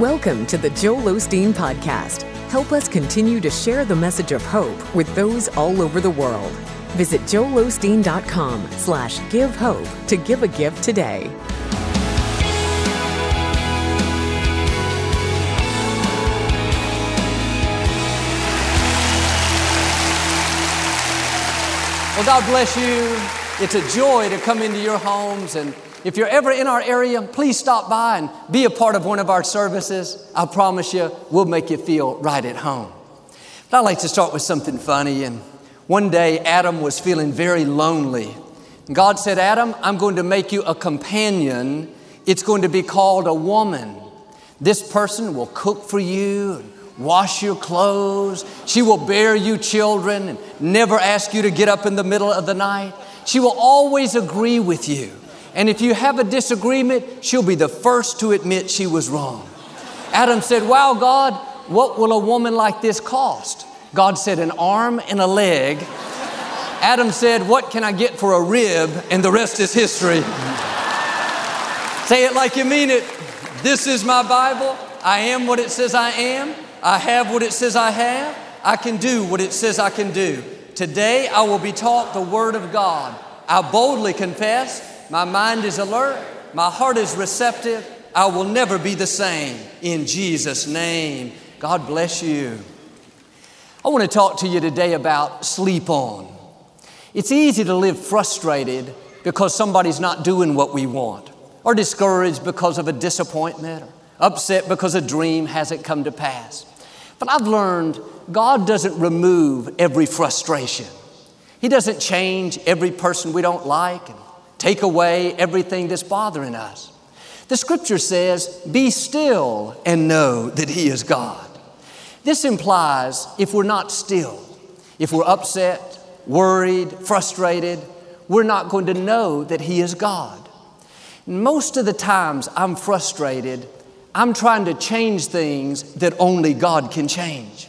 Welcome to the Joel Osteen Podcast. Help us continue to share the message of hope with those all over the world. Visit joelosteen.com slash give hope to give a gift today. Well, God bless you. It's a joy to come into your homes. And if you're ever in our area, please stop by and be a part of one of our services. I promise you, we'll make you feel right at home. But I'd like to start with something funny. And one day, Adam was feeling very lonely. And God said, Adam, I'm going to make you a companion. It's going to be called a woman. This person will cook for you wash your clothes. She will bear you children and never ask you to get up in the middle of the night. She will always agree with you. And if you have a disagreement, she'll be the first to admit she was wrong. Adam said, Wow, God, what will a woman like this cost? God said, An arm and a leg. Adam said, What can I get for a rib? And the rest is history. Say it like you mean it. This is my Bible. I am what it says I am. I have what it says I have. I can do what it says I can do. Today I will be taught the Word of God. I boldly confess, my mind is alert, my heart is receptive. I will never be the same. In Jesus' name, God bless you. I want to talk to you today about sleep on. It's easy to live frustrated because somebody's not doing what we want, or discouraged because of a disappointment, or upset because a dream hasn't come to pass. But I've learned God doesn't remove every frustration. He doesn't change every person we don't like and take away everything that's bothering us. The scripture says, Be still and know that He is God. This implies if we're not still, if we're upset, worried, frustrated, we're not going to know that He is God. Most of the times I'm frustrated I'm trying to change things that only God can change.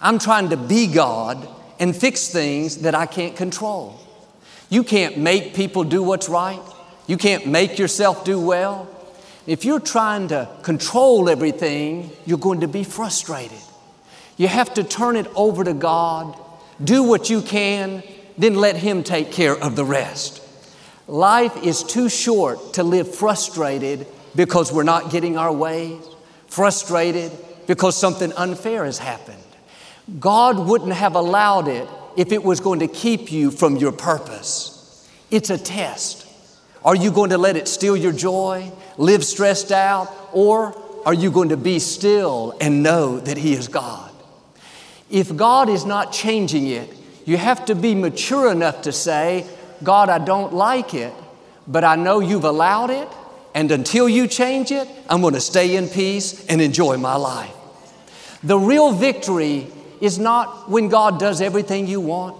I'm trying to be God and fix things that I can't control. You can't make people do what's right. You can't make yourself do well. If you're trying to control everything, you're going to be frustrated. You have to turn it over to God, do what you can, then let Him take care of the rest. Life is too short to live frustrated because we're not getting our way, frustrated because something unfair has happened. God wouldn't have allowed it if it was going to keep you from your purpose. It's a test. Are you going to let it steal your joy, live stressed out, or are you going to be still and know that He is God? If God is not changing it, you have to be mature enough to say, God, I don't like it, but I know you've allowed it, and until you change it, I'm going to stay in peace and enjoy my life. The real victory is not when God does everything you want,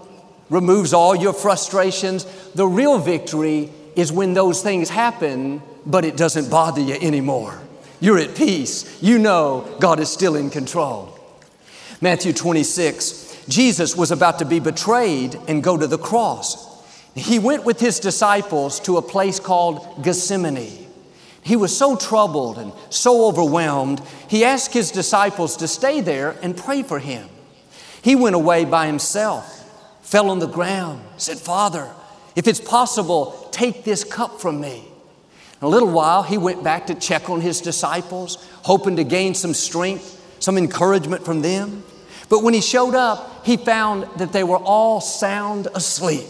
removes all your frustrations. The real victory is when those things happen, but it doesn't bother you anymore. You're at peace. You know God is still in control. Matthew 26, Jesus was about to be betrayed and go to the cross. He went with his disciples to a place called Gethsemane. He was so troubled and so overwhelmed, he asked his disciples to stay there and pray for him. He went away by himself, fell on the ground, said, Father, if it's possible, take this cup from me. In a little while, he went back to check on his disciples, hoping to gain some strength, some encouragement from them. But when he showed up, he found that they were all sound asleep.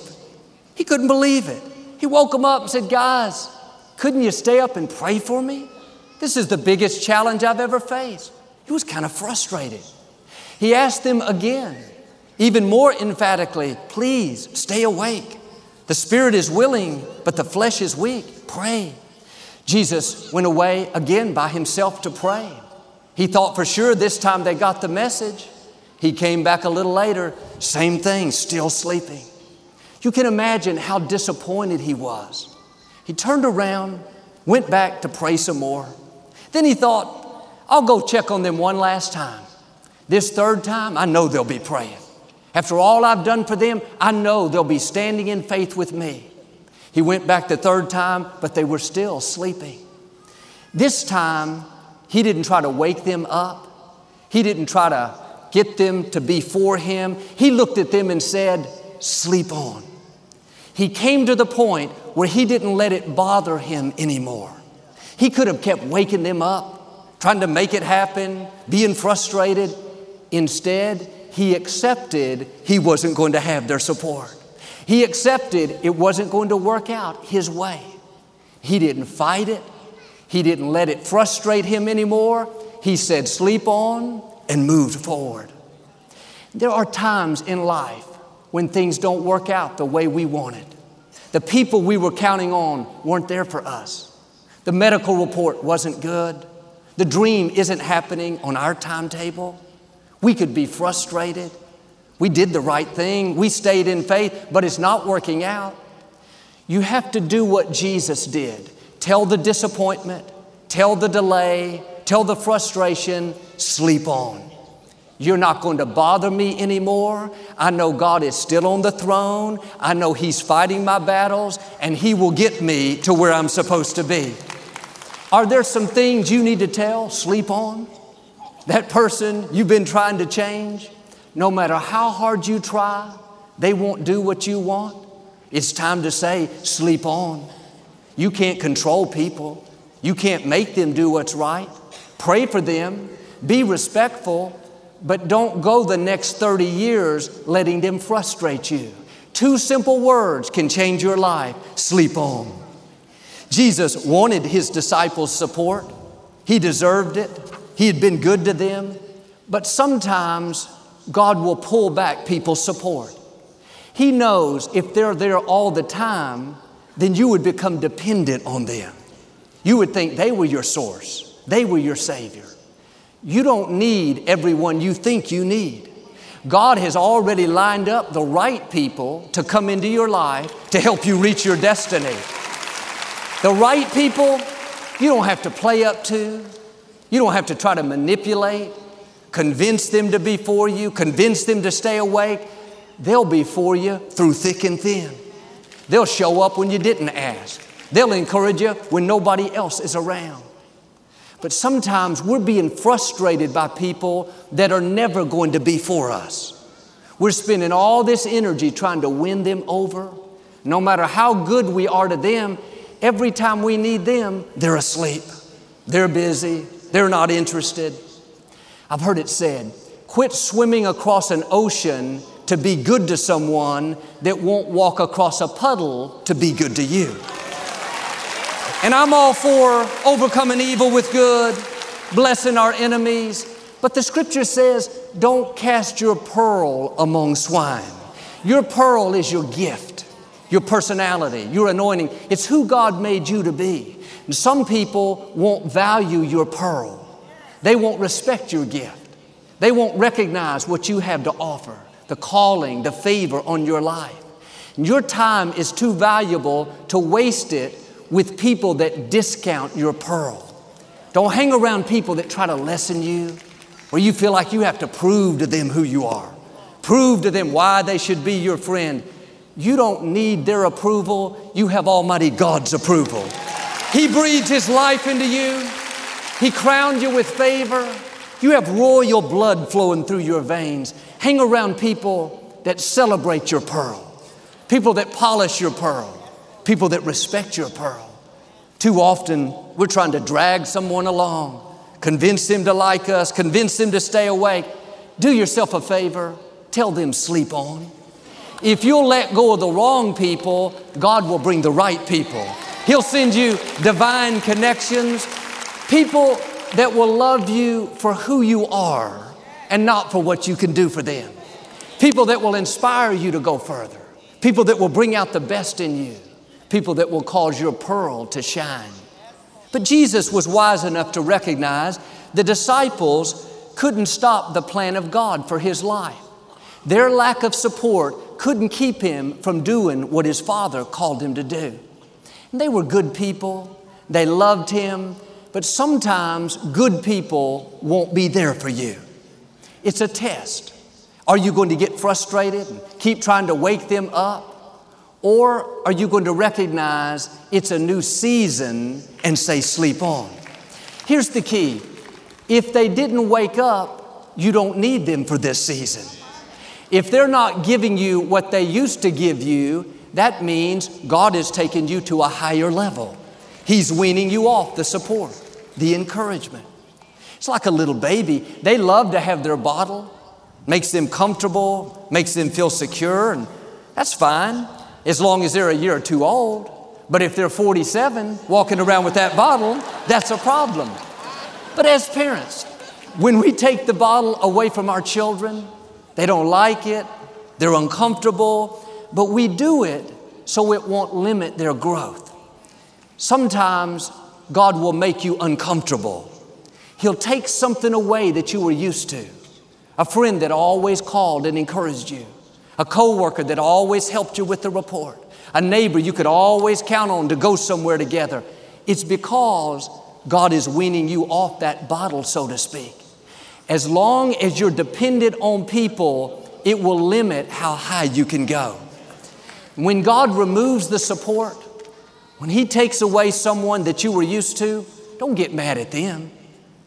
He couldn't believe it. He woke them up and said, Guys, couldn't you stay up and pray for me? This is the biggest challenge I've ever faced. He was kind of frustrated. He asked them again, even more emphatically, please stay awake. The spirit is willing, but the flesh is weak. Pray. Jesus went away again by himself to pray. He thought for sure this time they got the message. He came back a little later, same thing, still sleeping. You can imagine how disappointed he was. He turned around, went back to pray some more. Then he thought, I'll go check on them one last time. This third time, I know they'll be praying. After all I've done for them, I know they'll be standing in faith with me. He went back the third time, but they were still sleeping. This time, He didn't try to wake them up. He didn't try to get them to be for Him. He looked at them and said, Sleep on. He came to the point where He didn't let it bother Him anymore. He could have kept waking them up, trying to make it happen, being frustrated. Instead, He accepted He wasn't going to have their support. He accepted it wasn't going to work out His way. He didn't fight it. He didn't let it frustrate him anymore. He said, Sleep on and moved forward. There are times in life when things don't work out the way we wanted. The people we were counting on weren't there for us. The medical report wasn't good. The dream isn't happening on our timetable. We could be frustrated. We did the right thing. We stayed in faith, but it's not working out. You have to do what Jesus did. Tell the disappointment, tell the delay, tell the frustration, sleep on. You're not going to bother me anymore. I know God is still on the throne. I know He's fighting my battles, and He will get me to where I'm supposed to be. Are there some things you need to tell? Sleep on. That person you've been trying to change, no matter how hard you try, they won't do what you want. It's time to say, sleep on. You can't control people. You can't make them do what's right. Pray for them. Be respectful, but don't go the next 30 years letting them frustrate you. Two simple words can change your life. Sleep on. Jesus wanted his disciples' support. He deserved it. He had been good to them. But sometimes God will pull back people's support. He knows if they're there all the time, then you would become dependent on them. You would think they were your source, they were your Savior. You don't need everyone you think you need. God has already lined up the right people to come into your life to help you reach your destiny. The right people, you don't have to play up to, you don't have to try to manipulate, convince them to be for you, convince them to stay awake. They'll be for you through thick and thin. They'll show up when you didn't ask. They'll encourage you when nobody else is around. But sometimes we're being frustrated by people that are never going to be for us. We're spending all this energy trying to win them over. No matter how good we are to them, every time we need them, they're asleep. They're busy. They're not interested. I've heard it said quit swimming across an ocean to be good to someone that won't walk across a puddle to be good to you. And I'm all for overcoming evil with good, blessing our enemies. But the scripture says, don't cast your pearl among swine. Your pearl is your gift, your personality, your anointing. It's who God made you to be. And some people won't value your pearl, they won't respect your gift, they won't recognize what you have to offer the calling, the favor on your life. And your time is too valuable to waste it with people that discount your pearl. Don't hang around people that try to lessen you, where you feel like you have to prove to them who you are, prove to them why they should be your friend. You don't need their approval, you have Almighty God's approval. He breathed His life into you, He crowned you with favor. You have royal blood flowing through your veins. Hang around people that celebrate your pearl, people that polish your pearl, people that respect your pearl. Too often, we're trying to drag someone along, convince them to like us, convince them to stay awake. Do yourself a favor, tell them sleep on. If you'll let go of the wrong people, God will bring the right people. He'll send you divine connections, people that will love you for who you are and not for what you can do for them. People that will inspire you to go further. People that will bring out the best in you. People that will cause your pearl to shine. But Jesus was wise enough to recognize the disciples couldn't stop the plan of God for his life. Their lack of support couldn't keep him from doing what his father called him to do. And they were good people, they loved him, but sometimes good people won't be there for you. It's a test. Are you going to get frustrated and keep trying to wake them up? Or are you going to recognize it's a new season and say, sleep on? Here's the key If they didn't wake up, you don't need them for this season. If they're not giving you what they used to give you, that means God has taken you to a higher level. He's weaning you off the support, the encouragement. It's like a little baby. They love to have their bottle, makes them comfortable, makes them feel secure, and that's fine as long as they're a year or two old. But if they're 47 walking around with that bottle, that's a problem. But as parents, when we take the bottle away from our children, they don't like it, they're uncomfortable, but we do it so it won't limit their growth. Sometimes God will make you uncomfortable. He'll take something away that you were used to. A friend that always called and encouraged you. A coworker that always helped you with the report. A neighbor you could always count on to go somewhere together. It's because God is weaning you off that bottle, so to speak. As long as you're dependent on people, it will limit how high you can go. When God removes the support, when He takes away someone that you were used to, don't get mad at them.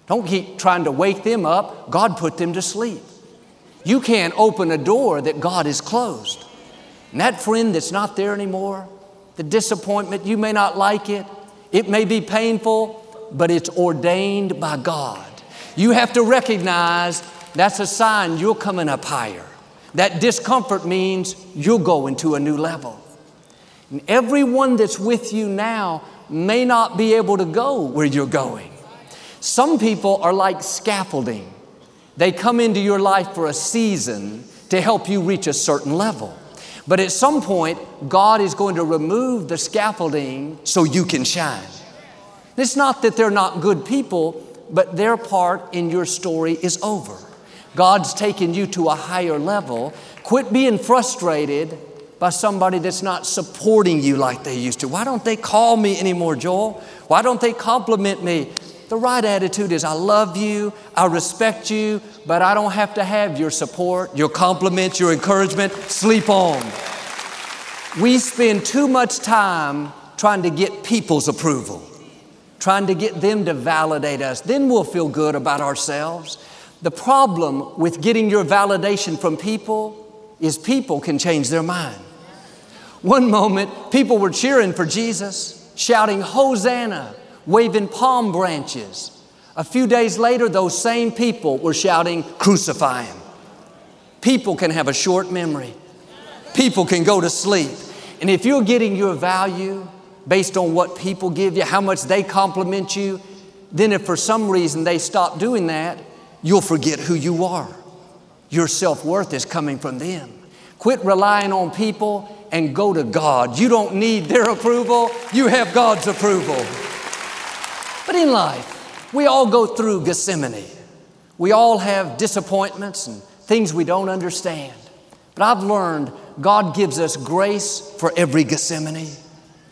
Don't keep trying to wake them up. God put them to sleep. You can't open a door that God has closed. And that friend that's not there anymore, the disappointment, you may not like it, it may be painful, but it's ordained by God. You have to recognize that's a sign you're coming up higher. That discomfort means you're going to a new level. And everyone that's with you now may not be able to go where you're going. Some people are like scaffolding. They come into your life for a season to help you reach a certain level. But at some point, God is going to remove the scaffolding so you can shine. It's not that they're not good people, but their part in your story is over. God's taken you to a higher level. Quit being frustrated by somebody that's not supporting you like they used to. Why don't they call me anymore, Joel? Why don't they compliment me? The right attitude is I love you, I respect you, but I don't have to have your support, your compliments, your encouragement. Sleep on. We spend too much time trying to get people's approval trying to get them to validate us. Then we'll feel good about ourselves. The problem with getting your validation from people is people can change their mind. One moment, people were cheering for Jesus, shouting, Hosanna, waving palm branches. A few days later, those same people were shouting, Crucify him. People can have a short memory, people can go to sleep. And if you're getting your value based on what people give you, how much they compliment you, then if for some reason they stop doing that, you'll forget who you are. Your self worth is coming from them. Quit relying on people and go to God. You don't need their approval, you have God's approval. But in life, we all go through Gethsemane. We all have disappointments and things we don't understand. But I've learned God gives us grace for every Gethsemane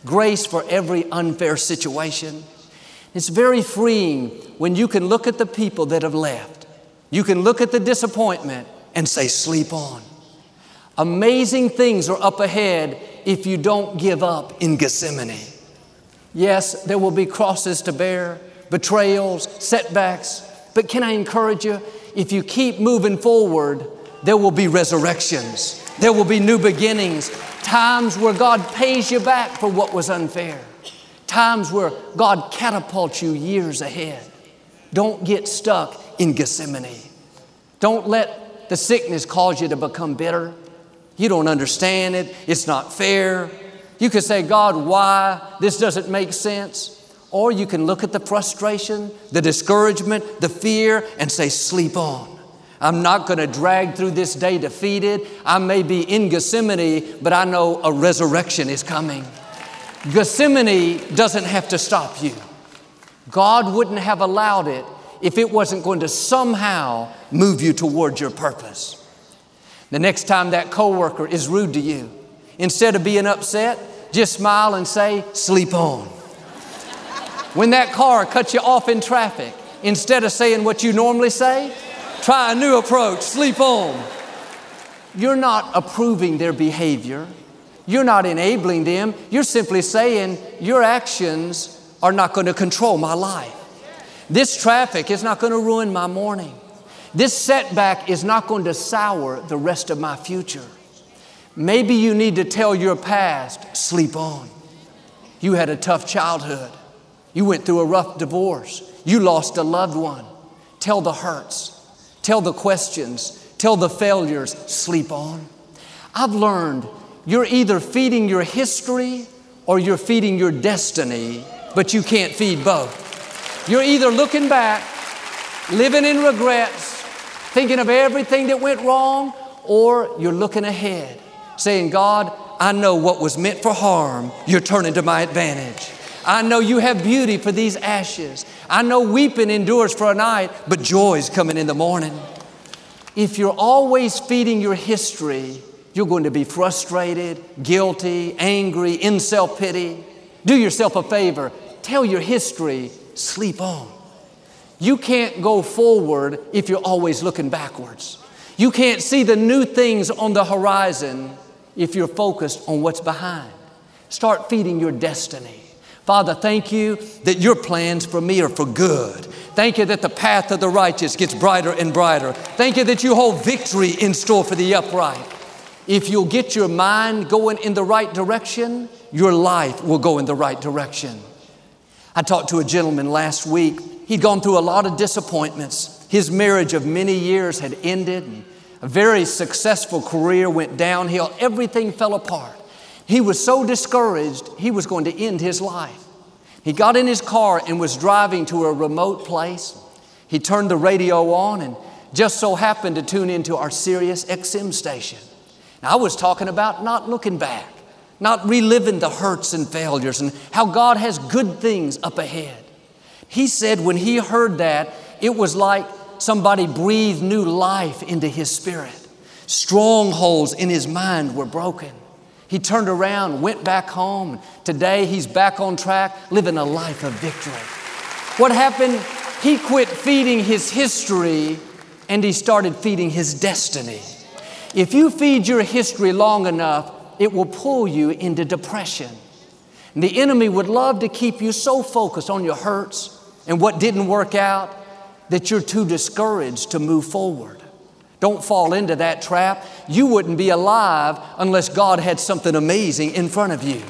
grace for every unfair situation. It's very freeing when you can look at the people that have left. You can look at the disappointment and say, sleep on. Amazing things are up ahead if you don't give up in Gethsemane. Yes, there will be crosses to bear, betrayals, setbacks, but can I encourage you? If you keep moving forward, there will be resurrections, there will be new beginnings, Times where God pays you back for what was unfair. Times where God catapults you years ahead. Don't get stuck in Gethsemane. Don't let the sickness cause you to become bitter. You don't understand it. It's not fair. You could say, God, why? This doesn't make sense. Or you can look at the frustration, the discouragement, the fear, and say, sleep on. I'm not going to drag through this day defeated. I may be in Gethsemane, but I know a resurrection is coming. Gethsemane doesn't have to stop you. God wouldn't have allowed it if it wasn't going to somehow move you towards your purpose. The next time that coworker is rude to you, instead of being upset, just smile and say, sleep on. When that car cuts you off in traffic, instead of saying what you normally say, Try a new approach. Sleep on. You're not approving their behavior. You're not enabling them. You're simply saying, Your actions are not going to control my life. This traffic is not going to ruin my morning. This setback is not going to sour the rest of my future. Maybe you need to tell your past, sleep on. You had a tough childhood. You went through a rough divorce. You lost a loved one. Tell the hurts. Tell the questions. Tell the failures. Sleep on. I've learned you're either feeding your history or you're feeding your destiny, but you can't feed both. You're either looking back, living in regrets, thinking of everything that went wrong, or you're looking ahead, saying, God, I know what was meant for harm, you're turning to my advantage. I know you have beauty for these ashes. I know weeping endures for a night, but joy is coming in the morning. If you're always feeding your history, you're going to be frustrated, guilty, angry, in self pity. Do yourself a favor, tell your history, sleep on. You can't go forward if you're always looking backwards. You can't see the new things on the horizon if you're focused on what's behind. Start feeding your destiny. Father, thank you that your plans for me are for good. Thank you that the path of the righteous gets brighter and brighter. Thank you that you hold victory in store for the upright. If you'll get your mind going in the right direction, your life will go in the right direction. I talked to a gentleman last week. He'd gone through a lot of disappointments. His marriage of many years had ended. And a very successful career went downhill. Everything fell apart. He was so discouraged, he was going to end his life. He got in his car and was driving to a remote place. He turned the radio on and just so happened to tune into our Sirius XM station. Now, I was talking about not looking back, not reliving the hurts and failures and how God has good things up ahead. He said when he heard that, it was like somebody breathed new life into his spirit. Strongholds in his mind were broken. He turned around, went back home. Today he's back on track, living a life of victory. What happened? He quit feeding his history and he started feeding his destiny. If you feed your history long enough, it will pull you into depression. And the enemy would love to keep you so focused on your hurts and what didn't work out that you're too discouraged to move forward. Don't fall into that trap. You wouldn't be alive unless God had something amazing in front of you.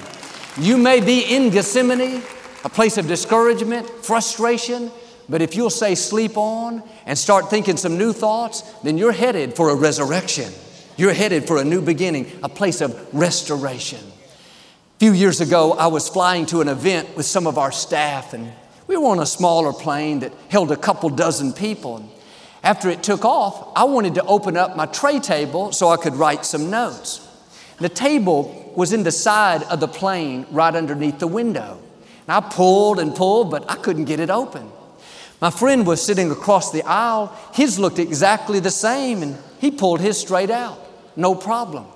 You may be in Gethsemane, a place of discouragement, frustration, but if you'll say sleep on and start thinking some new thoughts, then you're headed for a resurrection. You're headed for a new beginning, a place of restoration. A few years ago, I was flying to an event with some of our staff, and we were on a smaller plane that held a couple dozen people. After it took off, I wanted to open up my tray table so I could write some notes. The table was in the side of the plane right underneath the window. And I pulled and pulled, but I couldn't get it open. My friend was sitting across the aisle. His looked exactly the same, and he pulled his straight out no problem.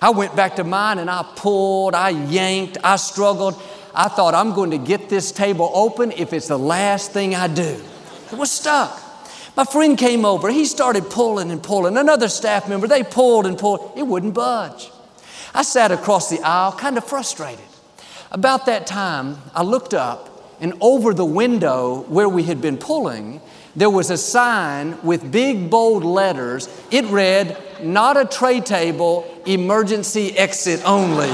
I went back to mine and I pulled, I yanked, I struggled. I thought, I'm going to get this table open if it's the last thing I do. It was stuck. My friend came over, he started pulling and pulling. Another staff member, they pulled and pulled, it wouldn't budge. I sat across the aisle, kind of frustrated. About that time, I looked up, and over the window where we had been pulling, there was a sign with big bold letters. It read, Not a tray table, emergency exit only.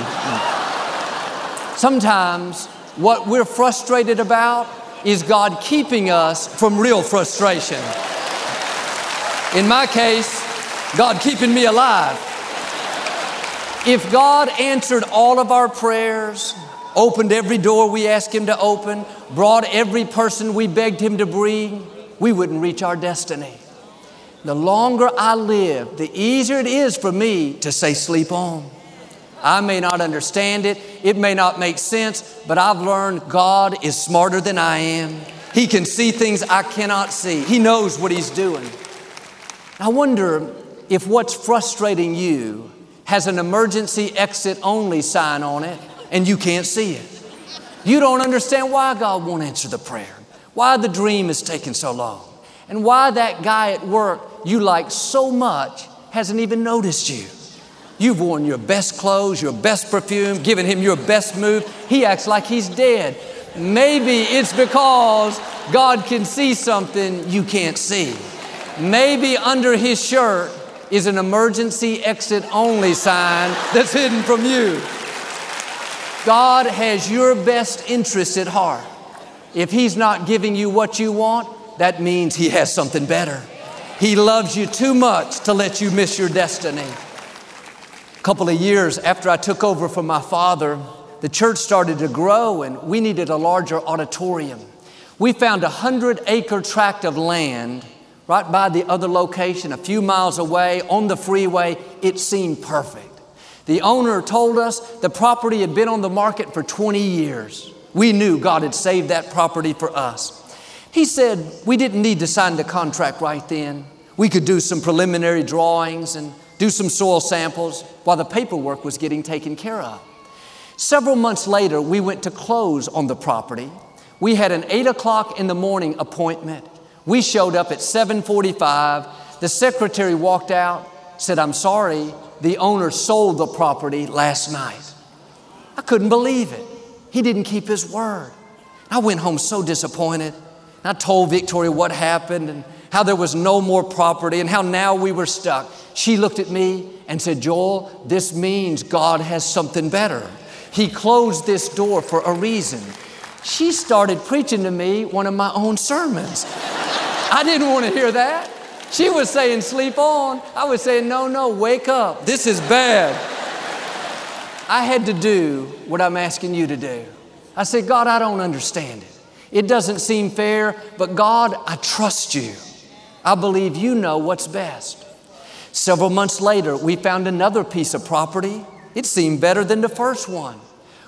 Sometimes what we're frustrated about is God keeping us from real frustration. In my case, God keeping me alive. If God answered all of our prayers, opened every door we asked Him to open, brought every person we begged Him to bring, we wouldn't reach our destiny. The longer I live, the easier it is for me to say, sleep on. I may not understand it, it may not make sense, but I've learned God is smarter than I am. He can see things I cannot see, He knows what He's doing. I wonder if what's frustrating you has an emergency exit only sign on it and you can't see it. You don't understand why God won't answer the prayer why the dream is taking so long, and why that guy at work you like so much hasn't even noticed you. You've worn your best clothes, your best perfume, given him your best move. He acts like he's dead. Maybe it's because God can see something you can't see. Maybe under his shirt is an emergency exit only sign that's hidden from you. God has your best interest at heart. If he's not giving you what you want, that means he has something better. He loves you too much to let you miss your destiny. A couple of years after I took over from my father, the church started to grow and we needed a larger auditorium. We found a hundred acre tract of land right by the other location, a few miles away on the freeway. It seemed perfect. The owner told us the property had been on the market for 20 years. We knew God had saved that property for us. He said we didn't need to sign the contract right then. We could do some preliminary drawings and do some soil samples while the paperwork was getting taken care of. Several months later, we went to close on the property. We had an 8 o'clock in the morning appointment. We showed up at 745. The secretary walked out, said, I'm sorry, the owner sold the property last night. I couldn't believe it. He didn't keep his word. I went home so disappointed. I told Victoria what happened and how there was no more property and how now we were stuck. She looked at me and said, Joel, this means God has something better. He closed this door for a reason. She started preaching to me one of my own sermons. I didn't want to hear that. She was saying, sleep on. I was saying, no, no, wake up. This is bad. I had to do what I'm asking you to do. I said, God, I don't understand it. It doesn't seem fair, but God, I trust you. I believe you know what's best. Several months later, we found another piece of property. It seemed better than the first one.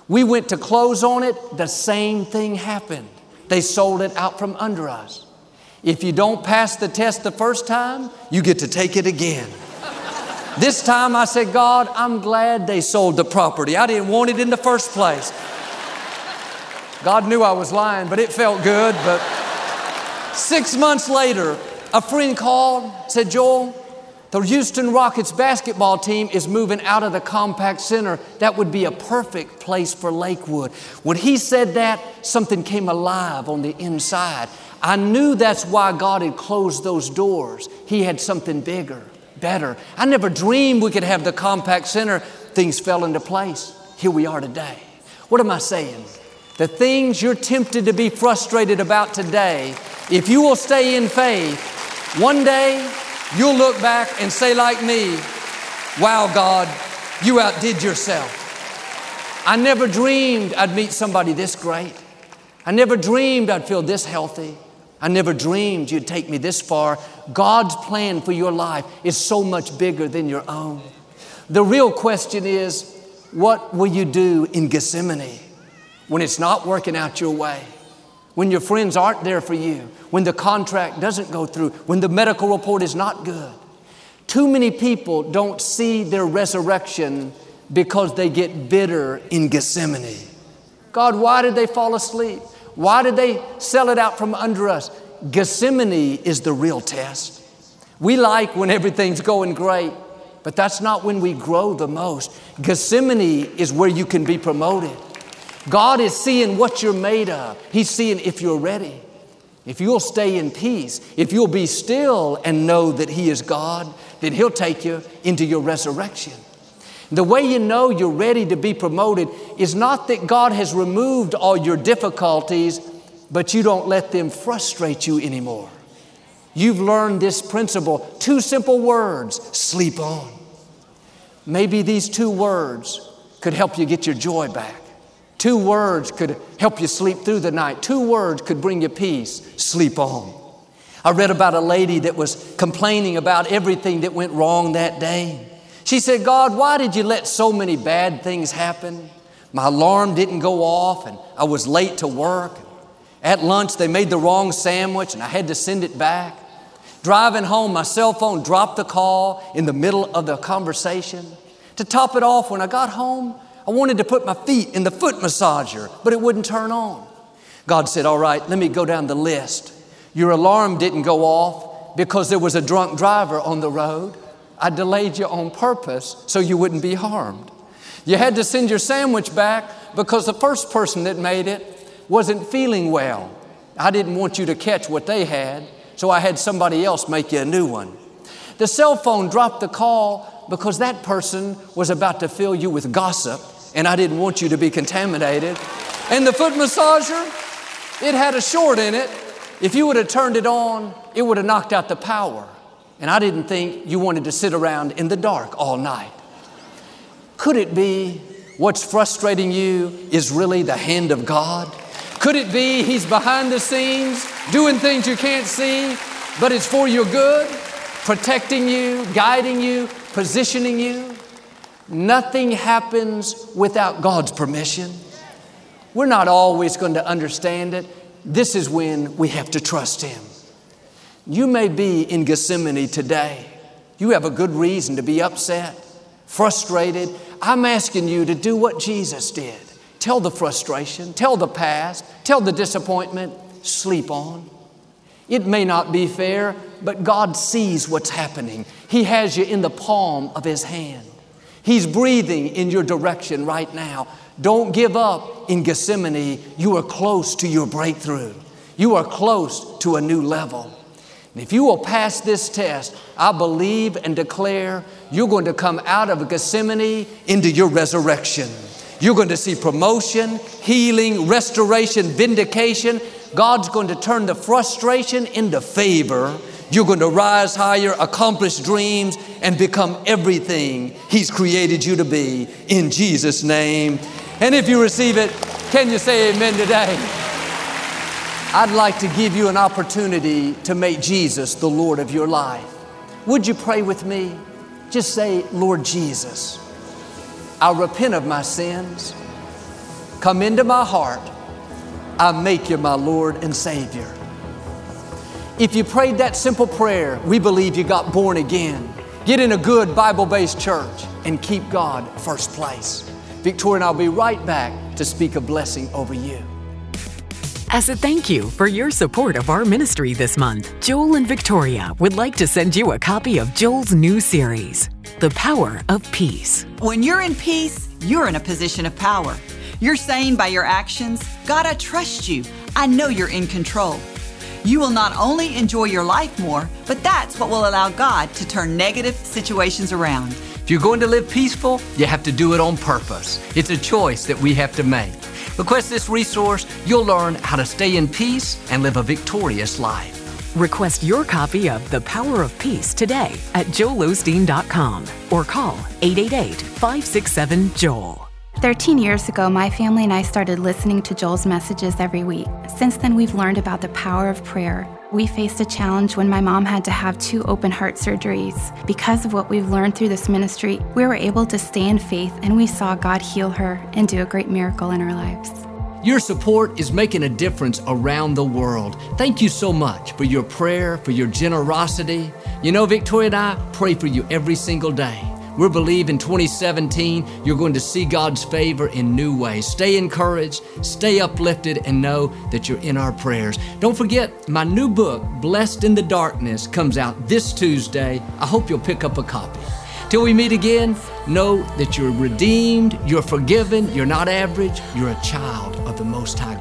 We went to close on it, the same thing happened. They sold it out from under us. If you don't pass the test the first time, you get to take it again. This time I said, God, I'm glad they sold the property. I didn't want it in the first place. God knew I was lying, but it felt good. But six months later, a friend called, said, Joel, the Houston Rockets basketball team is moving out of the Compaq Center. That would be a perfect place for Lakewood. When he said that, something came alive on the inside. I knew that's why God had closed those doors. He had something bigger, better. I never dreamed we could have the Compaq Center. Things fell into place. Here we are today. What am I saying? The things you're tempted to be frustrated about today, if you will stay in faith, one day you'll look back and say, like me, Wow, God, you outdid yourself. I never dreamed I'd meet somebody this great. I never dreamed I'd feel this healthy. I never dreamed you'd take me this far. God's plan for your life is so much bigger than your own. The real question is, what will you do in Gethsemane? when it's not working out your way, when your friends aren't there for you, when the contract doesn't go through, when the medical report is not good. Too many people don't see their resurrection because they get bitter in Gethsemane. God, why did they fall asleep? Why did they sell it out from under us? Gethsemane is the real test. We like when everything's going great, but that's not when we grow the most. Gethsemane is where you can be promoted. God is seeing what you're made of. He's seeing if you're ready. If you'll stay in peace, if you'll be still and know that He is God, then He'll take you into your resurrection. The way you know you're ready to be promoted is not that God has removed all your difficulties, but you don't let them frustrate you anymore. You've learned this principle. Two simple words sleep on. Maybe these two words could help you get your joy back. Two words could help you sleep through the night. Two words could bring you peace. Sleep on. I read about a lady that was complaining about everything that went wrong that day. She said, God, why did you let so many bad things happen? My alarm didn't go off and I was late to work. At lunch, they made the wrong sandwich and I had to send it back. Driving home, my cell phone dropped the call in the middle of the conversation. To top it off, when I got home, I wanted to put my feet in the foot massager, but it wouldn't turn on. God said, All right, let me go down the list. Your alarm didn't go off because there was a drunk driver on the road. I delayed you on purpose so you wouldn't be harmed. You had to send your sandwich back because the first person that made it wasn't feeling well. I didn't want you to catch what they had, so I had somebody else make you a new one. The cell phone dropped the call because that person was about to fill you with gossip, and I didn't want you to be contaminated. And the foot massager, it had a short in it. If you would have turned it on, it would have knocked out the power. And I didn't think you wanted to sit around in the dark all night. Could it be what's frustrating you is really the hand of God? Could it be He's behind the scenes doing things you can't see, but it's for your good, protecting you, guiding you, positioning you? Nothing happens without God's permission. We're not always going to understand it. This is when we have to trust Him. You may be in Gethsemane today. You have a good reason to be upset, frustrated. I'm asking you to do what Jesus did. Tell the frustration, tell the past, tell the disappointment, sleep on. It may not be fair, but God sees what's happening. He has you in the palm of His hand. He's breathing in your direction right now. Don't give up in Gethsemane. You are close to your breakthrough. You are close to a new level. And if you will pass this test, I believe and declare you're going to come out of Gethsemane into your resurrection. You're going to see promotion, healing, restoration, vindication. God's going to turn the frustration into favor. You're going to rise higher, accomplish dreams, and become everything He's created you to be in Jesus' name. And if you receive it, can you say amen today? I'd like to give you an opportunity to make Jesus the Lord of your life. Would you pray with me? Just say, Lord Jesus, I repent of my sins. Come into my heart. I make you my Lord and Savior. If you prayed that simple prayer, we believe you got born again. Get in a good Bible based church and keep God first place. Victoria and I'll be right back to speak a blessing over you. As a thank you for your support of our ministry this month, Joel and Victoria would like to send you a copy of Joel's new series, The Power of Peace. When you're in peace, you're in a position of power. You're saying by your actions, God, I trust you. I know you're in control. You will not only enjoy your life more, but that's what will allow God to turn negative situations around. If you're going to live peaceful, you have to do it on purpose. It's a choice that we have to make. Request this resource, you'll learn how to stay in peace and live a victorious life. Request your copy of The Power of Peace today at joelosteen.com or call 888 567 Joel. 13 years ago, my family and I started listening to Joel's messages every week. Since then, we've learned about the power of prayer. We faced a challenge when my mom had to have two open heart surgeries. Because of what we've learned through this ministry, we were able to stay in faith and we saw God heal her and do a great miracle in our lives. Your support is making a difference around the world. Thank you so much for your prayer, for your generosity. You know, Victoria and I pray for you every single day. We believe in 2017 you're going to see God's favor in new ways. Stay encouraged, stay uplifted, and know that you're in our prayers. Don't forget, my new book, Blessed in the Darkness, comes out this Tuesday. I hope you'll pick up a copy. Till we meet again, know that you're redeemed, you're forgiven, you're not average, you're a child of the Most High